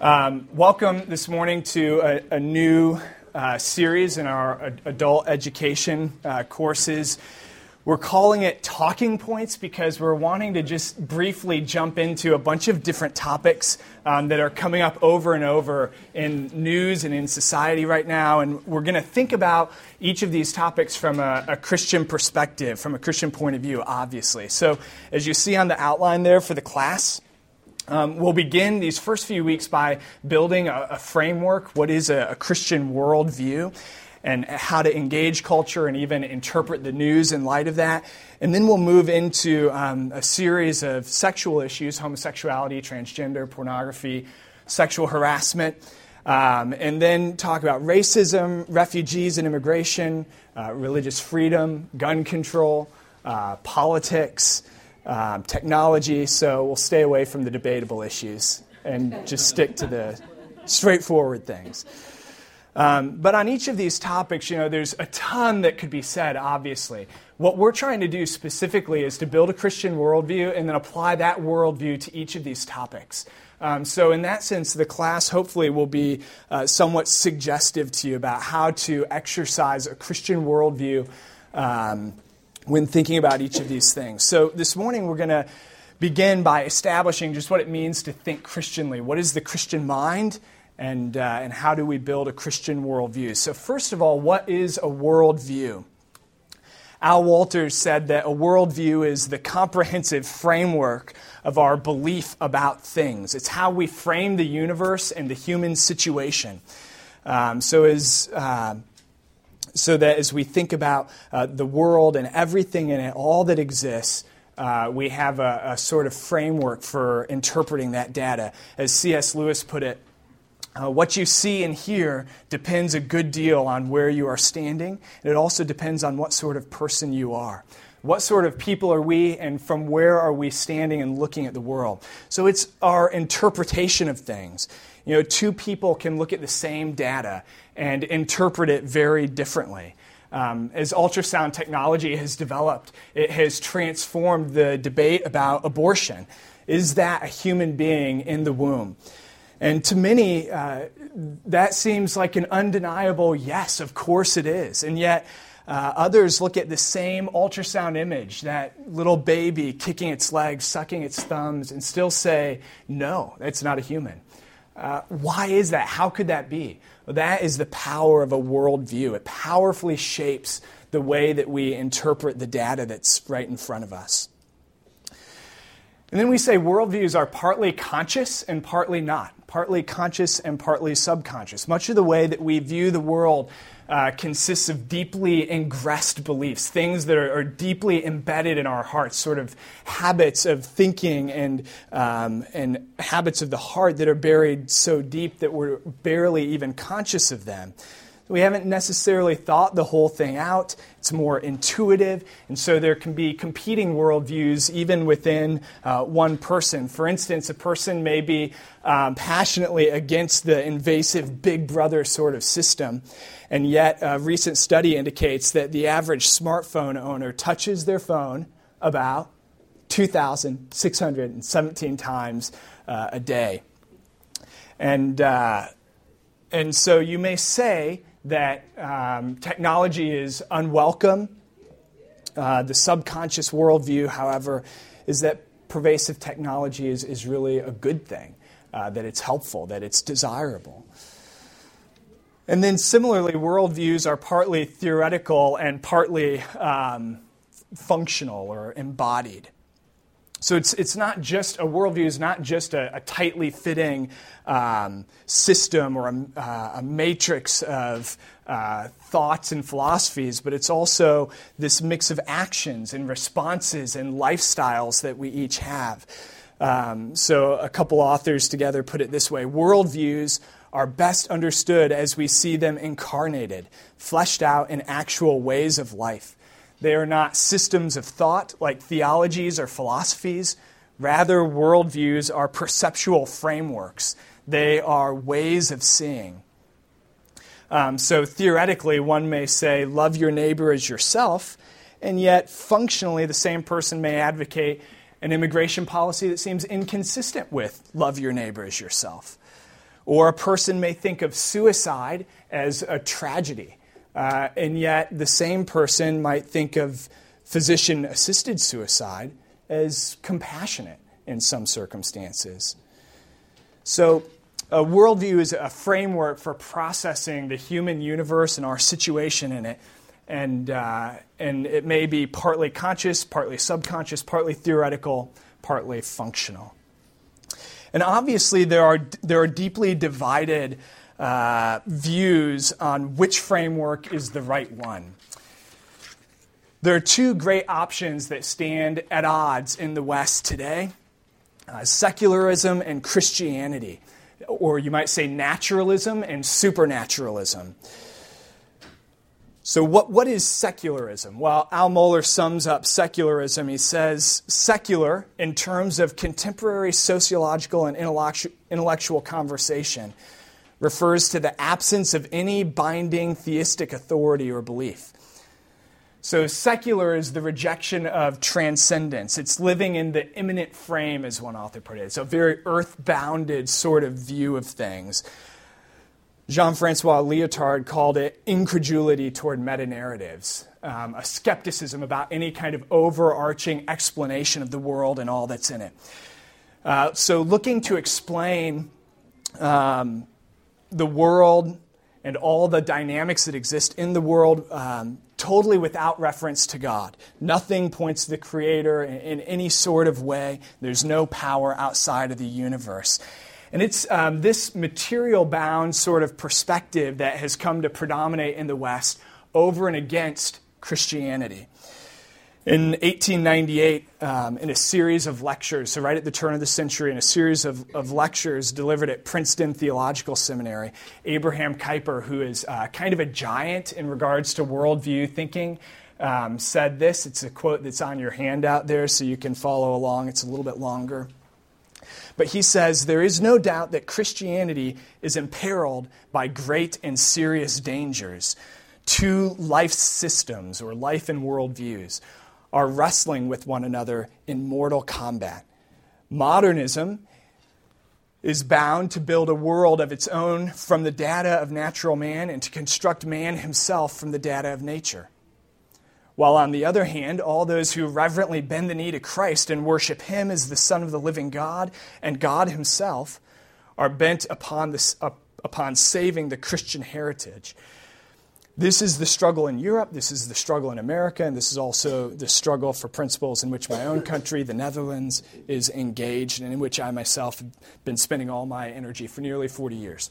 Um, welcome this morning to a, a new uh, series in our adult education uh, courses. We're calling it Talking Points because we're wanting to just briefly jump into a bunch of different topics um, that are coming up over and over in news and in society right now. And we're going to think about each of these topics from a, a, Christian perspective, from a Christian point of view, obviously. So, as you see on the outline there for the class, um, we'll begin these first few weeks by building a, a framework. What is a, a, Christian worldview? And how to engage culture and even interpret the news in light of that. And then we'll move into um, a series of sexual issues homosexuality, transgender, pornography, sexual harassment. Um, and then talk about racism, refugees and immigration, uh, religious freedom, gun control, uh, politics um, technology, so we'll stay away from the debatable issues and just stick to the straightforward things. Um, but on each of these topics, you know, there's a ton that could be said, obviously. What we're trying to do specifically is to build a Christian worldview and then apply that worldview to each of these topics. Um, so, in that sense, the class hopefully will be uh, somewhat suggestive to you about how to exercise a Christian worldview um, when thinking about each of these things. So, this morning we're going to begin by establishing just what it means to think Christianly. What is the Christian mind? And, uh, and how do we build a Christian worldview? So, first of all, what is a worldview? Al Wolters said that a worldview is the comprehensive framework of our belief about things. It's how we frame the universe and the human situation. Um, so, as uh, so that as we think about uh, the world and everything in it, all that exists, uh, we have a, a, sort of framework for interpreting that data. As C.S. Lewis put it, uh, what you see and hear depends a good deal on where you are standing, and it also depends on what sort of person you are. What sort of people are we, and from where are we standing and looking at the world? So it's our interpretation of things. You know, two people can look at the same data and interpret it very differently. Um, as ultrasound technology has developed, it has transformed the debate about abortion. Is that a human being in the womb? And to many, uh, that seems like an undeniable yes, of course it is. And yet, uh, others look at the same ultrasound image, that little baby kicking its legs, sucking its thumbs, and still say, no, that's not a human. Uh, why is that? How could that be? Well, that is the power of a worldview. It powerfully shapes the way that we interpret the data that's right in front of us. And then we say worldviews are partly conscious and partly not, partly conscious and partly subconscious. Much of the way that we view the world uh, consists of deeply ingressed beliefs, things that are, are, deeply embedded in our hearts, sort of habits of thinking and, um, and habits of the heart that are buried so deep that we're barely even conscious of them. We haven't necessarily thought the whole thing out. It's more intuitive. And so there can be competing worldviews even within uh, one person. For instance, a person may be um, passionately against the invasive big brother sort of system. And yet, a recent study indicates that the average smartphone owner touches their phone about 2,617 times uh, a day. And, uh, and so you may say, that um, technology is unwelcome. Uh, the subconscious worldview, however, is that pervasive technology is, is really a good thing, uh, that it's helpful, that it's desirable. And then similarly, worldviews are partly theoretical and partly um, functional or embodied. So it's, it's not just a worldview is not just a, a tightly fitting um, system or a, uh, a matrix of uh, thoughts and philosophies, but it's also this mix of actions and responses and lifestyles that we each have. Um, so a couple authors together put it this way worldviews are best understood as we see them incarnated, fleshed out in actual ways of life. They are not systems of thought like theologies or philosophies. Rather, worldviews are perceptual frameworks, they are ways of seeing. Um, so, theoretically, one may say, love your neighbor as yourself, and yet, functionally, the same person may advocate an immigration policy that seems inconsistent with love your neighbor as yourself. Or a person may think of suicide as a tragedy, uh, and yet the same person might think of physician assisted suicide as compassionate in some circumstances. So, a worldview is a framework for processing the human universe and our situation in it. And, uh, and it may be partly conscious, partly subconscious, partly theoretical, partly functional. And obviously, there are, there are deeply divided uh, views on which framework is the right one. There are two great options that stand at odds in the West today uh, secularism and Christianity, or you might say naturalism and supernaturalism. So, what, what is secularism? Well, Al Mohler sums up secularism. He says, secular, in terms of contemporary sociological and intellectual conversation, refers to the absence of any binding theistic authority or belief. So, secular is the rejection of transcendence. It's living in the immanent frame, as one author put it. It's a very earth bounded sort of view of things. Jean Francois Lyotard called it incredulity toward meta narratives, um, a skepticism about any kind of overarching explanation of the world and all that's in it. Uh, so, looking to explain um, the world and all the dynamics that exist in the world um, totally without reference to God. Nothing points to the Creator in, in, any sort of way. There's no power outside of the universe. And it's um, this material bound sort of perspective that has come to predominate in the West over and against Christianity. In 1898, um, in a series of lectures, so right at the turn of the century, in a series of, of lectures delivered at Princeton Theological Seminary, Abraham Kuyper, who is uh, kind of a giant in regards to worldview thinking, um, said this. It's a quote that's on your handout there, so you can follow along. It's a little bit longer. But he says there is no doubt that Christianity is imperiled by great and serious dangers. Two life systems or life and worldviews are wrestling with one another in mortal combat. Modernism is bound to build a world of its own from the data of natural man and to construct man himself from the data of nature. While on the other hand, all those who reverently bend the knee to Christ and worship him as the Son of the living God and God himself are bent upon, this, upon saving the Christian heritage this is the struggle in Europe, this is the struggle in America, and this is also the struggle for principles in which my own country, the Netherlands, is engaged, and in which I myself have been spending all my energy for nearly 40 years.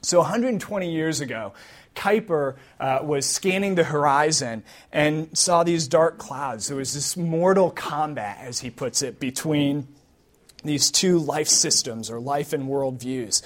So, 120 years ago, Kuyper uh, was scanning the horizon and saw these dark clouds. There was this mortal combat, as he puts it, between these two life systems or life and world views.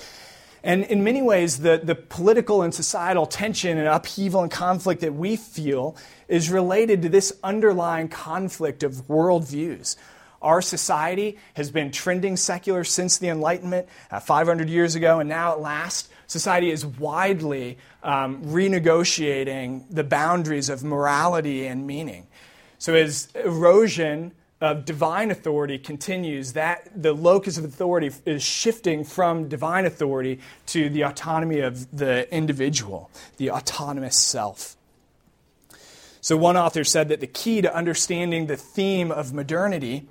And in many ways, the, the political and societal tension and upheaval and conflict that we feel is related to this underlying conflict of worldviews. Our society has been trending secular since the Enlightenment, uh, 500 years ago, and now at last, society is widely um, renegotiating the boundaries of morality and meaning. So, as erosion of divine authority continues, that the locus of authority is shifting from divine authority to the autonomy of the individual, the autonomous self. So, one author said that the key to understanding the theme of modernity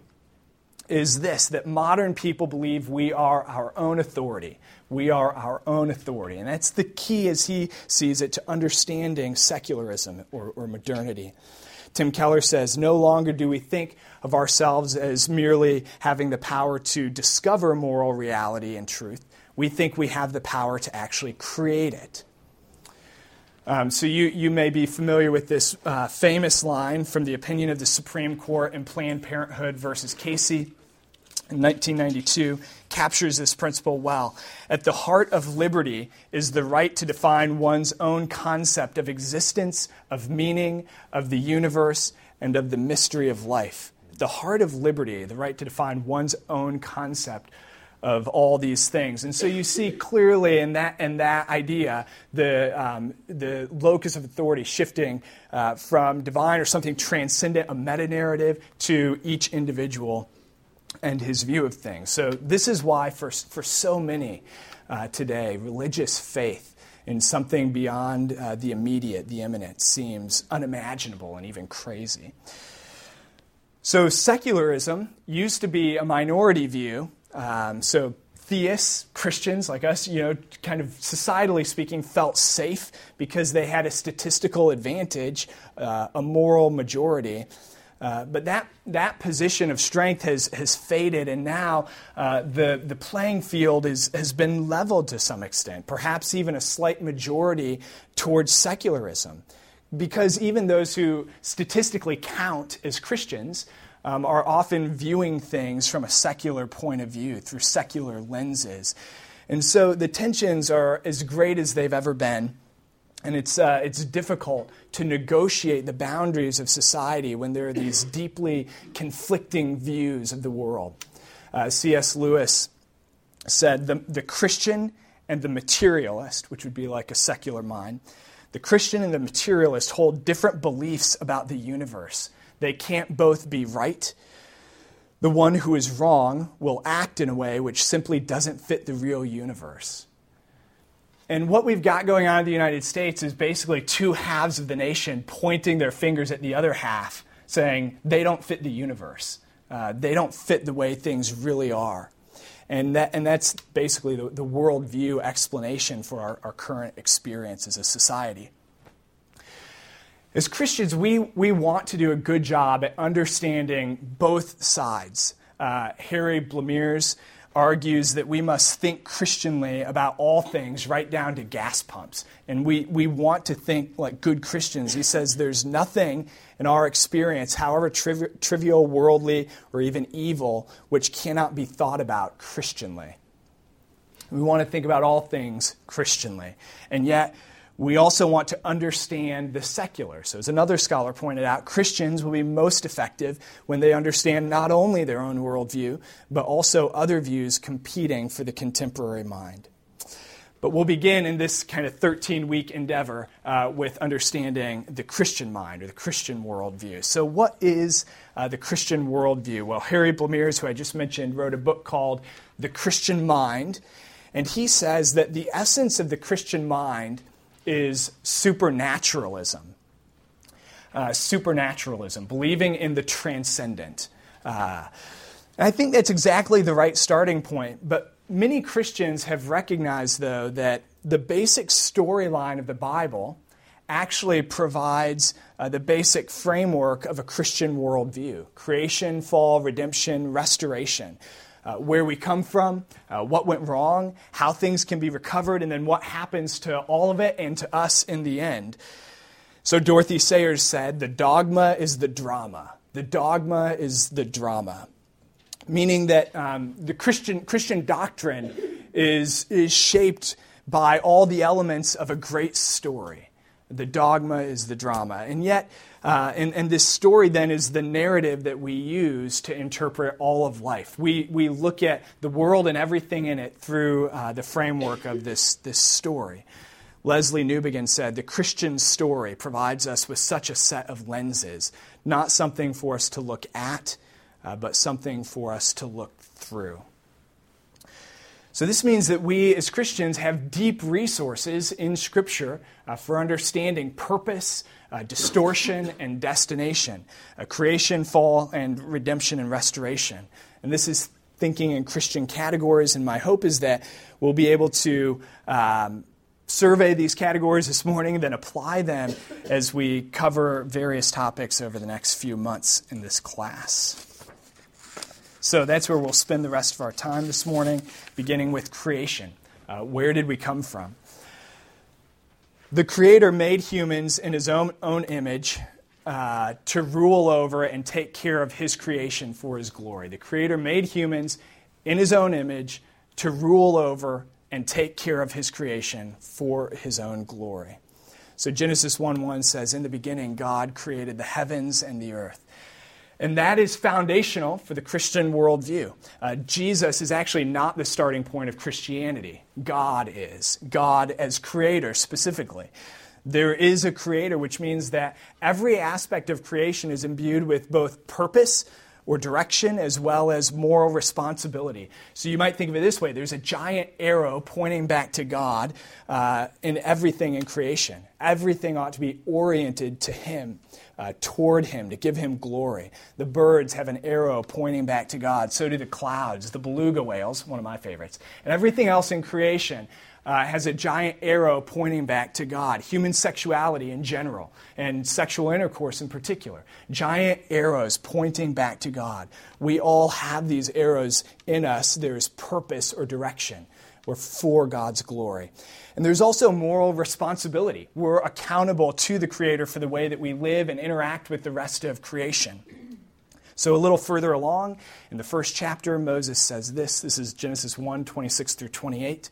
is this that modern people believe we are our own authority. We are our own authority. And that's the key, as he sees it, to understanding secularism or, or modernity. Tim Keller says, No longer do we think of ourselves as merely having the power to discover moral reality and truth. We think we have the power to actually create it. Um, so you, you may be familiar with this uh, famous line from the opinion of the Supreme Court in Planned Parenthood versus Casey in 1992 captures this principle well. At the heart of liberty is the right to define one's own concept of existence, of meaning, of the universe, and of the mystery of life. At the heart of liberty, the right to define one's own concept of all these things. And so you see clearly in that, in that idea the, um, the locus of authority shifting uh, from divine or something transcendent, a meta narrative, to each individual and his view of things. So, this is why, for, for so many uh, today, religious faith in something beyond uh, the immediate, the immanent, seems unimaginable and even crazy. So, secularism used to be a minority view. Um, so, theists, Christians like us, you know, kind of societally speaking, felt safe because they had a statistical advantage, uh, a moral majority. Uh, but that, that position of strength has, has faded, and now uh, the, the playing field is, has been leveled to some extent, perhaps even a slight majority towards secularism. Because even those who statistically count as Christians um, are often viewing things from a secular point of view, through secular lenses. And so the tensions are as great as they've ever been. And it's, uh, it's difficult to negotiate the boundaries of society when there are these deeply conflicting views of the world. Uh, C.S. Lewis said the, the Christian and the materialist, which would be like a secular mind, the Christian and the materialist hold different beliefs about the universe. They can't both be right. The one who is wrong will act in a way which simply doesn't fit the real universe. And what we've got going on in the United States is basically two halves of the nation pointing their fingers at the other half, saying they don't fit the universe. Uh, they don't fit the way things really are. And, that, and that's basically the, the worldview explanation for our, our current experience as a society. As Christians, we, we want to do a good job at understanding both sides. Uh, Harry Blamires argues that we must think Christianly about all things, right down to gas pumps. And we, we want to think like good Christians. He says there's nothing in our experience, however triv- trivial, worldly, or even evil, which cannot be thought about Christianly. We want to think about all things Christianly. And yet, we also want to understand the secular. So, as another scholar pointed out, Christians will be most effective when they understand not only their own worldview, but also other views competing for the contemporary mind. But we'll begin in this kind of 13 week endeavor uh, with understanding the Christian mind or the Christian worldview. So, what is uh, the Christian worldview? Well, Harry Blamires, who I just mentioned, wrote a book called The Christian Mind. And he says that the essence of the Christian mind is supernaturalism. Uh, supernaturalism, believing in the transcendent. Uh, I think that's exactly the right starting point, but many Christians have recognized, though, that the basic storyline of the Bible actually provides uh, the basic framework of a Christian worldview creation, fall, redemption, restoration uh, where we come from, uh, what went wrong, how things can be recovered, and then what happens to all of it and to us in the end. So Dorothy Sayers said, The dogma is the drama. The dogma is the drama. Meaning that um, the Christian, Christian doctrine is, is shaped by all the elements of a great story. The dogma is the drama. And yet, uh, and, and this story then is the narrative that we use to interpret all of life. We, we look at the world and everything in it through uh, the framework of this, this story. Lesslie Newbigin said, The Christian story provides us with such a set of lenses, not something for us to look at, uh, but something for us to look through. So, this means that we as Christians have deep resources in Scripture uh, for understanding purpose, uh, distortion, and destination, uh, creation, fall, and redemption and restoration. And this is thinking in Christian categories, and my hope is that we'll be able to. Um, survey these categories this morning, then apply them as we cover various topics over the next few months in this class. So that's where we'll spend the rest of our time this morning, beginning with creation. Uh, where did we come from? The Creator made humans in His own, own image uh, to rule over and take care of His creation for His glory. The Creator made humans in His own image to rule over and take care of His creation for His own glory. So Genesis 1 1 says, In the beginning, God created the heavens and the earth. And that is foundational for the Christian worldview. Uh, Jesus is actually not the starting point of Christianity. God is. God as creator specifically. There is a creator, which means that every aspect of creation is imbued with both purpose, or direction as well as moral responsibility. So you might think of it this way there's a giant arrow pointing back to God uh, in everything in creation. Everything ought to be oriented to Him, uh, toward Him, to give Him glory. The birds have an arrow pointing back to God. So do the clouds, the beluga whales, one of my favorites. And everything else in creation uh, has a giant arrow pointing back to God. Human sexuality in general, and sexual intercourse in particular. Giant arrows pointing back to God. We all have these arrows in us. There's purpose or direction. We're for God's glory. And there's also moral responsibility. We're accountable to the Creator for the way that we live and interact with the rest of creation. So, a little further along in the first chapter, Moses says this. This is Genesis 1 26 through 28.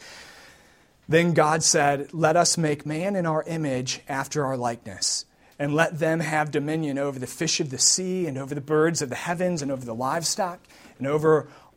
Then God said, Let us make man in our image after our likeness, and let them have dominion over the fish of the sea, and over the birds of the heavens, and over the livestock, and over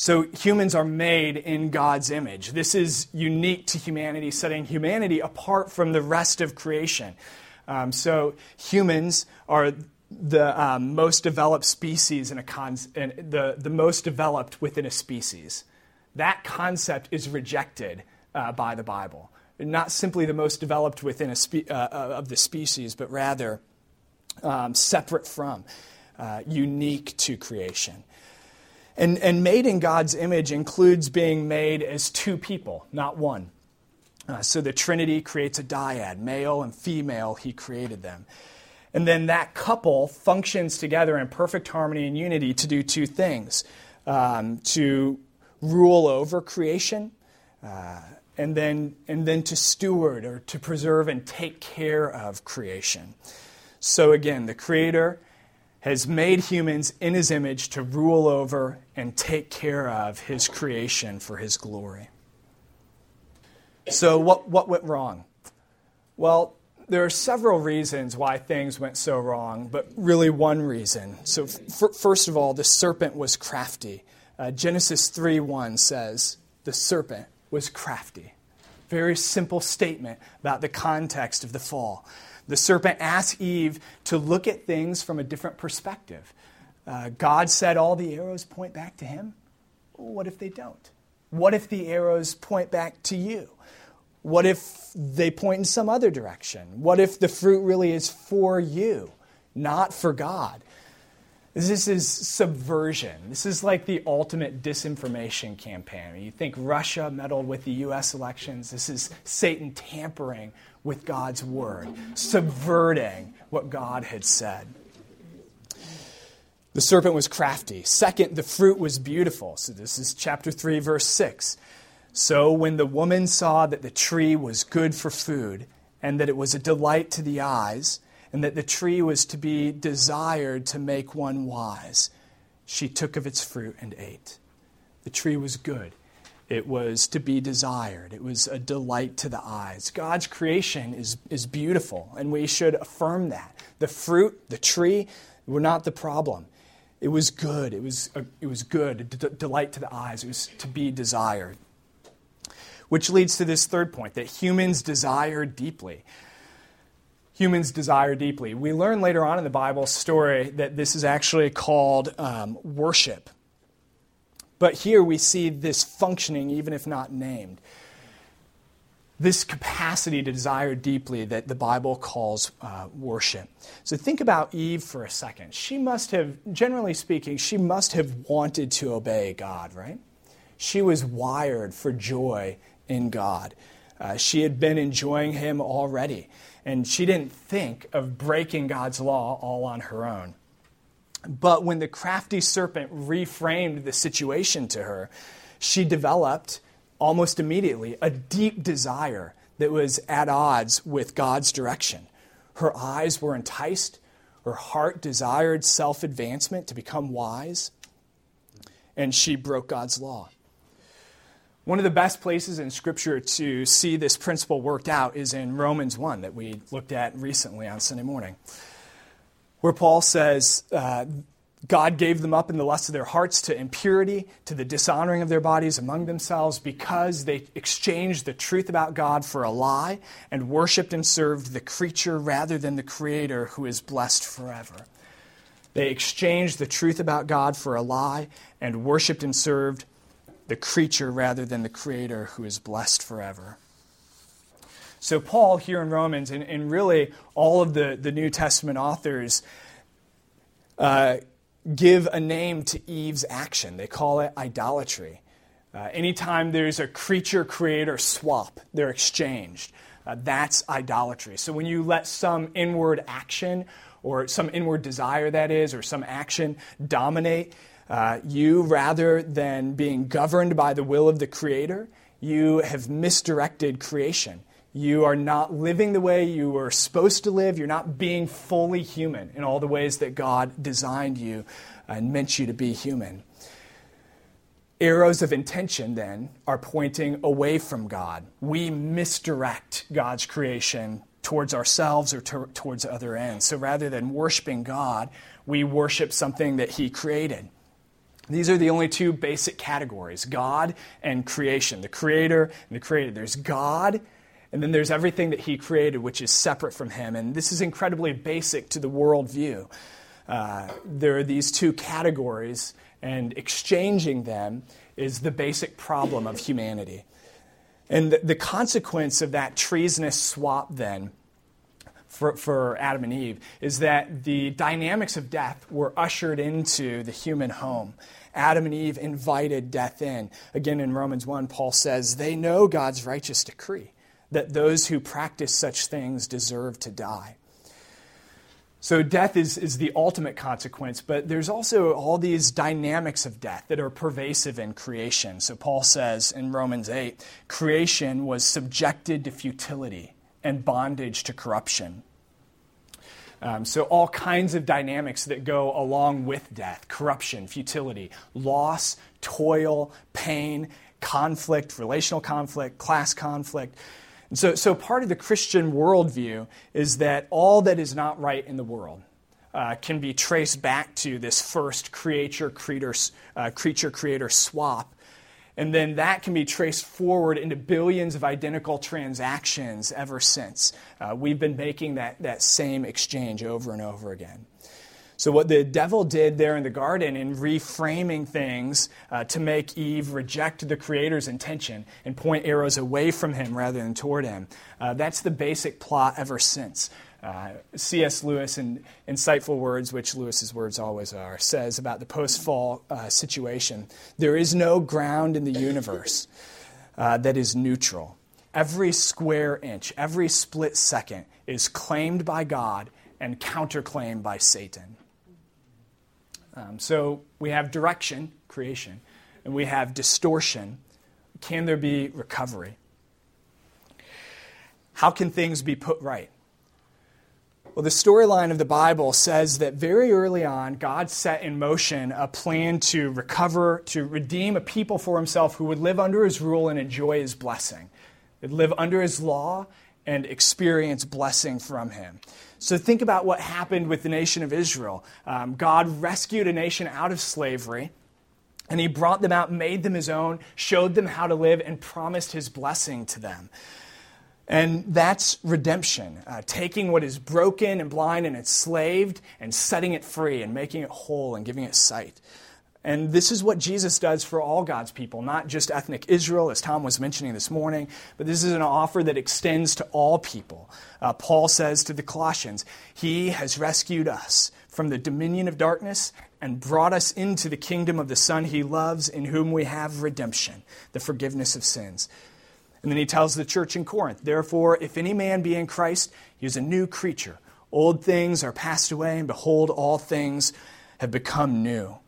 So humans are made in God's image. This is unique to humanity, setting humanity apart from the rest of creation. Um, so humans are the um, most developed species in a con- in the, the most developed within a species. That concept is rejected uh, by the Bible not simply the most developed within a spe- uh, uh, of the species, but rather um, separate from, uh, unique to creation. And, and made in God's image includes being made as two people, not one. Uh, so the Trinity creates a dyad, male and female, He created them. And then that couple functions together in perfect harmony and unity to do two things um, to rule over creation. Uh, and then, and then to steward or to preserve and take care of creation. So again, the Creator has made humans in His image to rule over and take care of His creation for His glory. So, what, what went wrong? Well, there are several reasons why things went so wrong, but really one reason. So, f- first of all, the serpent was crafty. Uh, Genesis 3 1 says, The serpent was crafty. Very simple statement about the context of the fall. The serpent asked Eve to look at things from a different perspective. Uh, God said all the arrows point back to him. What if they don't? What if the arrows point back to you? What if they point in some other direction? What if the fruit really is for you, not for God? This is subversion. This is like the ultimate disinformation campaign. You think Russia meddled with the U.S. elections. This is Satan tampering with God's word, subverting what God had said. The serpent was crafty. Second, the fruit was beautiful. So this is chapter 3, verse 6. So when the woman saw that the tree was good for food, and that it was a delight to the eyes, and that the tree was to be desired to make one wise. She took of its fruit and ate. The tree was good. It was to be desired. It was a delight to the eyes. God's creation is, is beautiful, and we should affirm that. The fruit, the tree, were not the problem. It was good. It was, a, it was good, a d- delight to the eyes. It was to be desired. Which leads to this third point that humans desire deeply humans desire deeply. We learn later on in the Bible story that this is actually called um, worship. But here we see this functioning, even if not named. This capacity to desire deeply that the Bible calls uh, worship. So think about Eve for a second. She must have, generally speaking, she must have wanted to obey God, right? She was wired for joy in God. Uh, she had been enjoying Him already and she didn't think of breaking God's law all on her own. But when the crafty serpent reframed the situation to her, she developed almost immediately a deep desire that was at odds with God's direction. Her eyes were enticed, her heart desired self advancement to become wise, and she broke God's law. One of the best places in Scripture to see this principle worked out is in Romans 1 that we looked at recently on Sunday morning, where Paul says, uh, God gave them up in the lust of their hearts to impurity, to the dishonoring of their bodies among themselves, because they exchanged the truth about God for a lie and worshiped and served the creature rather than the Creator who is blessed forever. They exchanged the truth about God for a lie and worshiped and served the creature rather than the Creator who is blessed forever. So, Paul here in Romans, and, and really all of the, the New Testament authors, uh, give a name to Eve's action. They call it idolatry. Uh, anytime there's a creature creator swap, they're exchanged. Uh, that's idolatry. So when you let some inward action, or some inward desire, that is, or some action dominate uh, you, rather than being governed by the will of the Creator, you have misdirected creation. You are not living the way you were supposed to live. You're not being fully human in all the ways that God designed you and meant you to be human. Arrows of intention, then, are pointing away from God. We misdirect God's creation towards ourselves or to, towards other ends. So rather than worshiping God, we worship something that He created. These are the only two basic categories God and creation, the creator and the created. There's God and then there's everything that he created, which is separate from him. And this is incredibly basic to the worldview. Uh, there are these two categories, and exchanging them is the basic problem of humanity. And the, the consequence of that treasonous swap, then, for, for Adam and Eve, is that the dynamics of death were ushered into the human home. Adam and Eve invited death in. Again, in Romans 1, Paul says, They know God's righteous decree that those who practice such things deserve to die. So, death is, is the ultimate consequence, but there's also all these dynamics of death that are pervasive in creation. So, Paul says in Romans 8 creation was subjected to futility and bondage to corruption. Um, so, all kinds of dynamics that go along with death corruption, futility, loss, toil, pain, conflict, relational conflict, class conflict. And so, so part of the Christian worldview is that all that is not right in the world uh, can be traced back to this first creature creator, uh, creature creator swap. And then that can be traced forward into billions of identical transactions ever since. Uh, we've been making that, that same exchange over and over again. So, what the devil did there in the garden in reframing things uh, to make Eve reject the Creator's intention and point arrows away from him rather than toward him, uh, that's the basic plot ever since. Uh, C.S. Lewis, in insightful words, which Lewis's words always are, says about the post fall uh, situation there is no ground in the universe uh, that is neutral. Every square inch, every split second is claimed by God and counterclaimed by Satan. Um, so we have direction, creation, and we have distortion. Can there be recovery? How can things be put right? Well, the storyline of the Bible says that very early on, God set in motion a plan to recover, to redeem a people for himself who would live under his rule and enjoy his blessing. They'd live under his law and experience blessing from him. So think about what happened with the nation of Israel. Um, God rescued a nation out of slavery. And he brought them out, made them his own, showed them how to live, and promised his blessing to them. And that's redemption, uh, taking what is broken and blind and enslaved and setting it free and making it whole and giving it sight. And this is what Jesus does for all God's people, not just ethnic Israel, as Tom was mentioning this morning, but this is an offer that extends to all people. Uh, Paul says to the Colossians, He has rescued us from the dominion of darkness and brought us into the kingdom of the Son he loves, in whom we have redemption, the forgiveness of sins. And then he tells the church in Corinth, Therefore, if any man be in Christ, he is a new creature. Old things are passed away, and behold, all things have become new.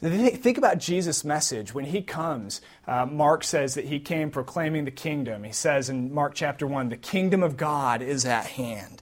Think about Jesus' message. When he comes, uh, Mark says that he came proclaiming the kingdom. He says in Mark chapter 1, the kingdom of God is at hand.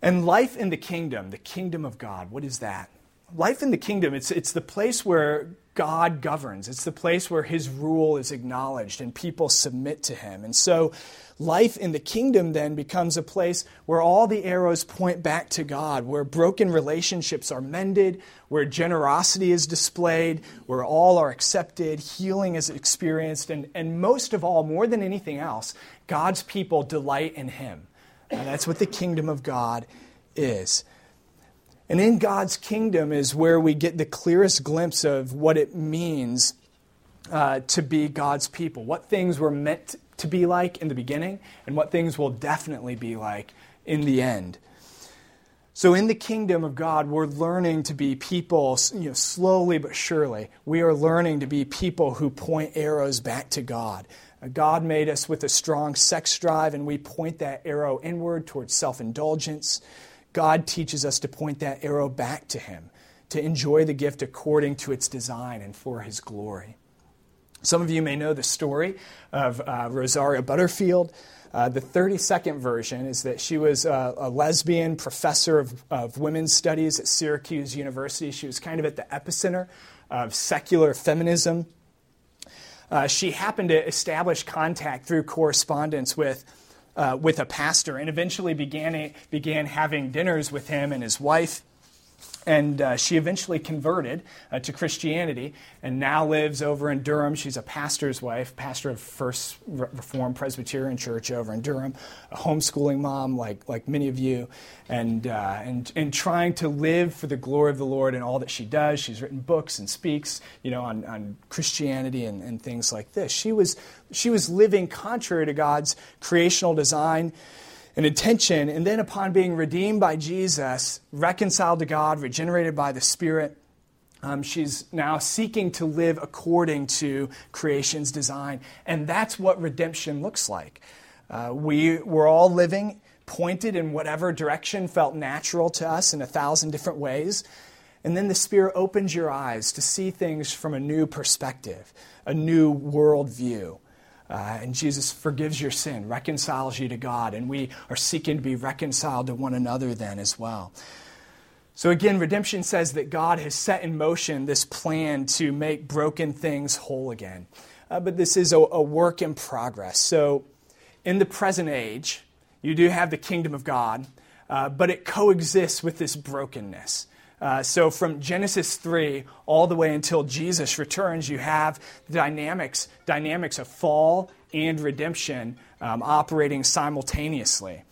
And life in the kingdom, the kingdom of God, what is that? life in the kingdom, it's, it's the place where God governs. It's the place where his rule is acknowledged and people submit to him. And so life in the kingdom then becomes a place where all the arrows point back to God, where broken relationships are mended, where generosity is displayed, where all are accepted, healing is experienced, and, and most of all, more than anything else, God's people delight in him. And that's what the kingdom of God is. And in God's kingdom is where we get the clearest glimpse of what it means uh, to be God's people, what things were meant to be like in the beginning, and what things will definitely be like in the end. So, in the kingdom of God, we're learning to be people, you know, slowly but surely. We are learning to be people who point arrows back to God. Uh, God made us with a strong sex drive, and we point that arrow inward towards self indulgence. God teaches us to point that arrow back to Him, to enjoy the gift according to its design and for His glory. Some of you may know the story of uh, Rosaria Butterfield. Uh, the 32nd version is that she was a, a lesbian professor of, of, women's studies at Syracuse University. She was kind of at the epicenter of secular feminism. Uh, she happened to establish contact through correspondence with uh, with a pastor and eventually began, began having dinners with him and his wife. And uh, she eventually converted uh, to Christianity and now lives over in Durham. She's a pastor's wife, pastor of First Reformed Presbyterian Church over in Durham, a homeschooling mom like, like many of you, and, uh, and, and trying to live for the glory of the Lord in all that she does. She's written books and speaks you know, on, on Christianity and, and things like this. She was, she was living contrary to God's creational design and intention. And then, upon being redeemed by Jesus, reconciled to God, regenerated by the Spirit, um, she's now seeking to live according to creation's design. And that's what redemption looks like. Uh, we, we're all living pointed in whatever direction felt natural to us in a thousand different ways. And then the Spirit opens your eyes to see things from a new perspective, a new worldview. Uh, and Jesus forgives your sin, reconciles you to God, and we are seeking to be reconciled to one another then as well. So again, redemption says that God has set in motion this plan to make broken things whole again. Uh, but this is a, a work in progress. So in the present age, you do have the kingdom of God, uh, but it coexists with this brokenness. Uh, so from Genesis 3 all the way until Jesus returns, you have the dynamics, dynamics of fall and redemption um, operating simultaneously.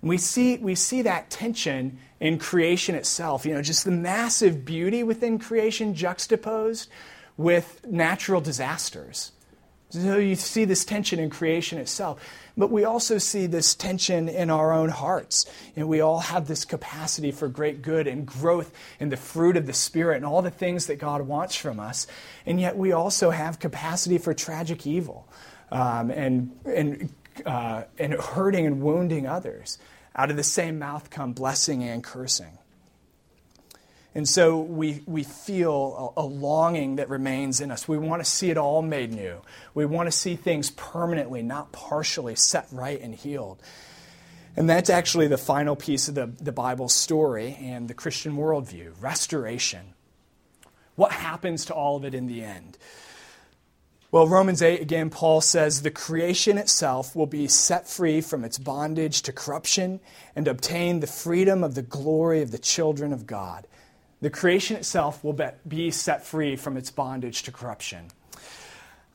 And we see, we see that tension in creation itself, you know, just the massive beauty within creation juxtaposed with natural disasters. So you see this tension in creation itself. But we also see this tension in our own hearts. And we all have this capacity for great good and growth and the fruit of the Spirit and all the things that God wants from us. And yet we also have capacity for tragic evil um, and, and, uh, and hurting and wounding others. Out of the same mouth come blessing and cursing. And so we, we feel a, a, longing that remains in us. We want to see it all made new. We want to see things permanently, not partially, set right and healed. And that's actually the final piece of the, the Bible story and the Christian worldview restoration. What happens to all of it in the end? Well, Romans 8, again, Paul says the creation itself will be set free from its bondage to corruption and obtain the freedom of the glory of the children of God the creation itself will be set free from its bondage to corruption.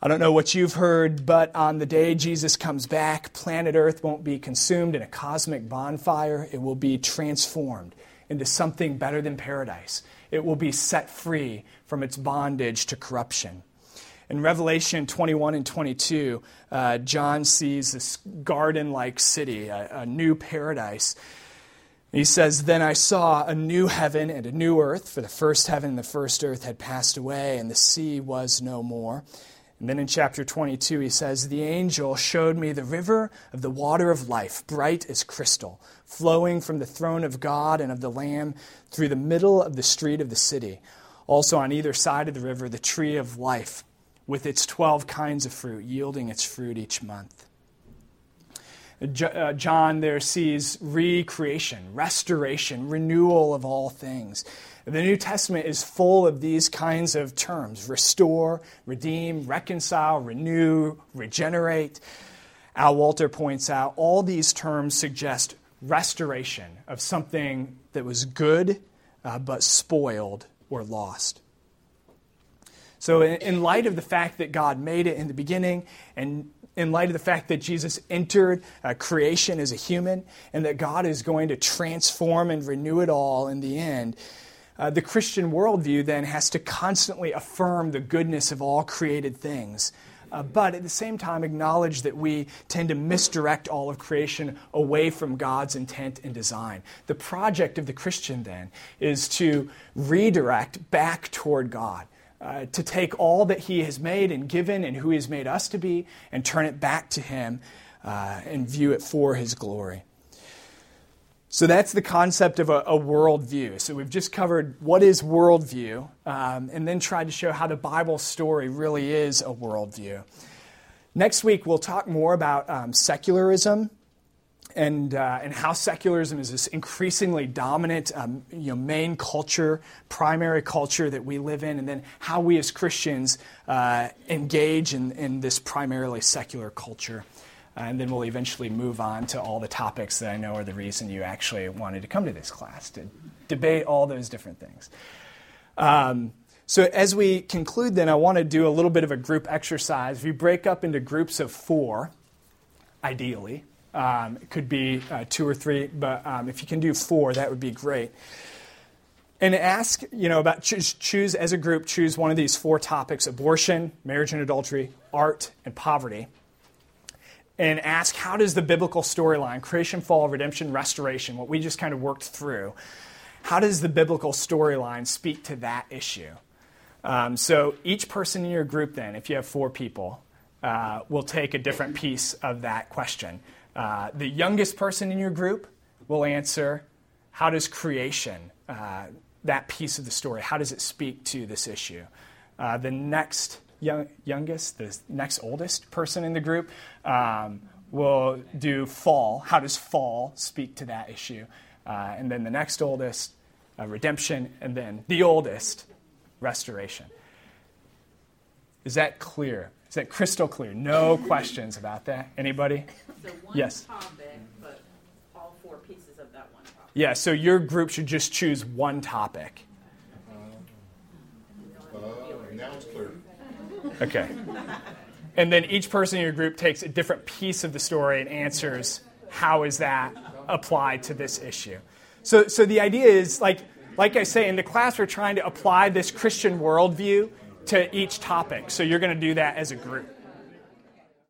I don't know what you've heard, but on the day Jesus comes back, planet Earth won't be consumed in a cosmic bonfire. It will be transformed into something better than paradise. It will be set free from its bondage to corruption. In Revelation 21 and 22, uh, John sees this garden like city, a, a new paradise he says, Then I saw a new heaven and a new earth, for the first heaven and the first earth had passed away, and the sea was no more. And then in chapter 22, he says, The angel showed me the river of the water of life, bright as crystal, flowing from the throne of God and of the Lamb through the middle of the street of the city. Also on either side of the river, the tree of life, with its 12 kinds of fruit, yielding its fruit each month. Uh, John there sees recreation, restoration, renewal of all things. The New Testament is full of these kinds of terms restore, redeem, reconcile, renew, regenerate. Al Walter points out all these terms suggest restoration of something that was good uh, but spoiled or lost. So, in, in light of the fact that God made it in the beginning and in light of the fact that Jesus entered uh, creation as a human and that God is going to transform and renew it all in the end, uh, the Christian worldview then has to constantly affirm the goodness of all created things. Uh, but at the same time, acknowledge that we tend to misdirect all of creation away from God's intent and design. The project of the Christian, then, is to redirect back toward God uh, to take all that He has made and given and who He has made us to be and turn it back to Him uh, and view it for His glory. So that's the concept of a, a worldview. So we've just covered what is worldview um, and then tried to show how the Bible story really is a worldview. Next week, we'll talk more about um, secularism and, uh, and how secularism is this increasingly dominant um, you know, main culture, primary culture that we live in, and then how we as Christians uh, engage in, in this primarily secular culture. Uh, and then we'll eventually move on to all the topics that I know are the reason you actually wanted to come to this class, to debate all those different things. Um, so, as we conclude, then, I want to do a little bit of a group exercise. We break up into groups of four, ideally. Um, it could be uh, two or three, but um, if you can do four, that would be great. And ask, you know, about choose, choose as a group, choose one of these four topics abortion, marriage and adultery, art, and poverty. And ask, how does the biblical storyline, creation, fall, redemption, restoration, what we just kind of worked through, how does the biblical storyline speak to that issue? Um, so each person in your group, then, if you have four people, uh, will take a different piece of that question. Uh, the youngest person in your group will answer, How does creation, uh, that piece of the story, how does it speak to this issue? Uh, the next young, youngest, the next oldest person in the group um, will do fall. How does fall speak to that issue? Uh, and then the next oldest, uh, redemption, and then the oldest, restoration. Is that clear? Is that crystal clear? No questions about that? Anybody? So one yes. topic, but all four pieces of that one topic. Yeah, so your group should just choose one topic. Uh, now it's clear. Okay. And then each person in your group takes a different piece of the story and answers how is that applied to this issue. So, so the idea is like, like I say, in the class, we're trying to apply this Christian worldview to each topic. So you're going to do that as a group.